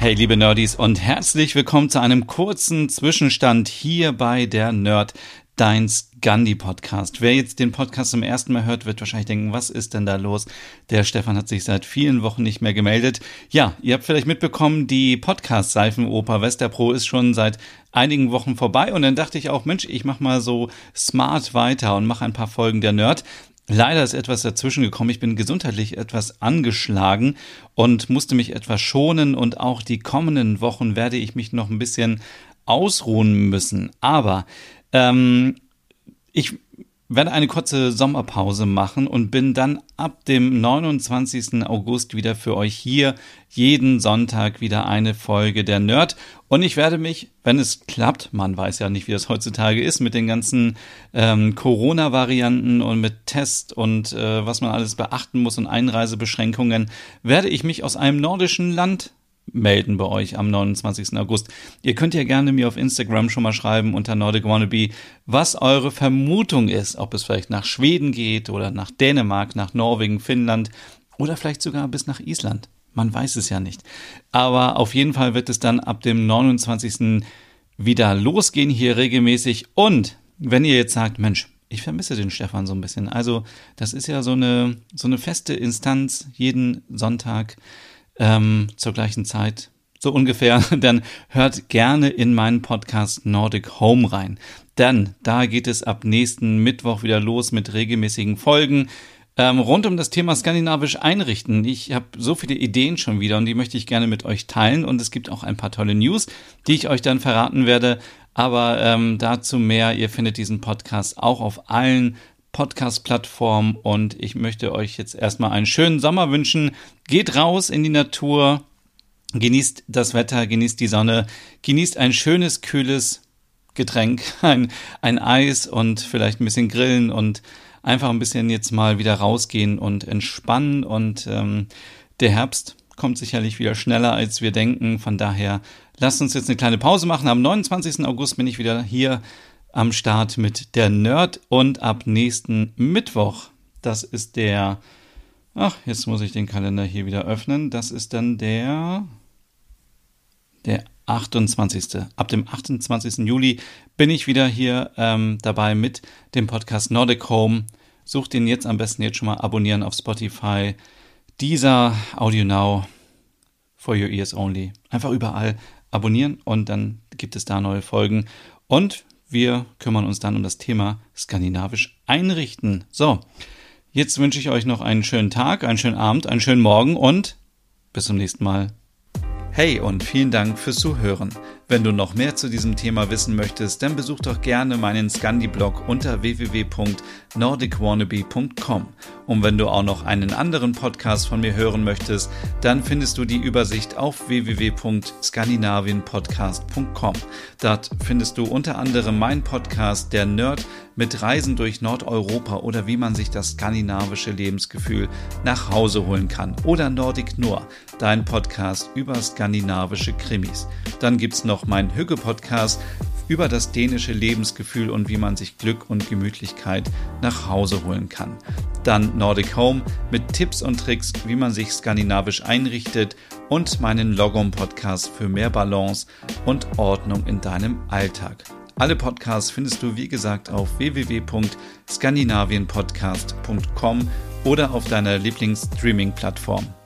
Hey liebe Nerdies und herzlich willkommen zu einem kurzen Zwischenstand hier bei der Nerd Deins Gandhi Podcast. Wer jetzt den Podcast zum ersten Mal hört, wird wahrscheinlich denken, was ist denn da los? Der Stefan hat sich seit vielen Wochen nicht mehr gemeldet. Ja, ihr habt vielleicht mitbekommen, die Podcast Seifenoper Westerpro ist schon seit einigen Wochen vorbei und dann dachte ich auch, Mensch, ich mach mal so smart weiter und mache ein paar Folgen der Nerd. Leider ist etwas dazwischen gekommen. Ich bin gesundheitlich etwas angeschlagen und musste mich etwas schonen und auch die kommenden Wochen werde ich mich noch ein bisschen ausruhen müssen. Aber ähm, ich werde eine kurze Sommerpause machen und bin dann ab dem 29. August wieder für euch hier jeden Sonntag wieder eine Folge der Nerd. Und ich werde mich, wenn es klappt, man weiß ja nicht, wie das heutzutage ist, mit den ganzen ähm, Corona-Varianten und mit Test und äh, was man alles beachten muss und Einreisebeschränkungen, werde ich mich aus einem nordischen Land melden bei euch am 29. August. Ihr könnt ja gerne mir auf Instagram schon mal schreiben unter Nordic Wannabe, was eure Vermutung ist, ob es vielleicht nach Schweden geht oder nach Dänemark, nach Norwegen, Finnland oder vielleicht sogar bis nach Island. Man weiß es ja nicht. Aber auf jeden Fall wird es dann ab dem 29. wieder losgehen hier regelmäßig. Und wenn ihr jetzt sagt, Mensch, ich vermisse den Stefan so ein bisschen. Also, das ist ja so eine, so eine feste Instanz jeden Sonntag ähm, zur gleichen Zeit, so ungefähr, dann hört gerne in meinen Podcast Nordic Home rein. Denn da geht es ab nächsten Mittwoch wieder los mit regelmäßigen Folgen. Ähm, rund um das Thema skandinavisch einrichten. Ich habe so viele Ideen schon wieder und die möchte ich gerne mit euch teilen. Und es gibt auch ein paar tolle News, die ich euch dann verraten werde. Aber ähm, dazu mehr. Ihr findet diesen Podcast auch auf allen Podcast-Plattform und ich möchte euch jetzt erstmal einen schönen Sommer wünschen. Geht raus in die Natur, genießt das Wetter, genießt die Sonne, genießt ein schönes, kühles Getränk, ein, ein Eis und vielleicht ein bisschen grillen und einfach ein bisschen jetzt mal wieder rausgehen und entspannen und ähm, der Herbst kommt sicherlich wieder schneller, als wir denken. Von daher lasst uns jetzt eine kleine Pause machen. Am 29. August bin ich wieder hier am Start mit der Nerd und ab nächsten Mittwoch, das ist der, ach, jetzt muss ich den Kalender hier wieder öffnen, das ist dann der, der 28. Ab dem 28. Juli bin ich wieder hier ähm, dabei mit dem Podcast Nordic Home. Sucht den jetzt am besten jetzt schon mal abonnieren auf Spotify, dieser Audio Now, for your ears only. Einfach überall abonnieren und dann gibt es da neue Folgen. Und wir kümmern uns dann um das Thema skandinavisch einrichten. So, jetzt wünsche ich euch noch einen schönen Tag, einen schönen Abend, einen schönen Morgen und bis zum nächsten Mal. Hey und vielen Dank fürs Zuhören. Wenn du noch mehr zu diesem Thema wissen möchtest, dann besuch doch gerne meinen Scandi-Blog unter www.nordicwannabe.com. Und wenn du auch noch einen anderen Podcast von mir hören möchtest, dann findest du die Übersicht auf www.skandinavienpodcast.com. Dort findest du unter anderem meinen Podcast Der Nerd mit Reisen durch Nordeuropa oder wie man sich das skandinavische Lebensgefühl nach Hause holen kann. Oder Nordic Noir, dein Podcast über skandinavische Krimis. Dann gibt es noch meinen Hügge-Podcast über das dänische Lebensgefühl und wie man sich Glück und Gemütlichkeit nach Hause holen kann. Dann Nordic Home mit Tipps und Tricks, wie man sich skandinavisch einrichtet und meinen Logom-Podcast für mehr Balance und Ordnung in deinem Alltag. Alle Podcasts findest du wie gesagt auf www.skandinavienpodcast.com oder auf deiner Lieblingsstreaming-Plattform.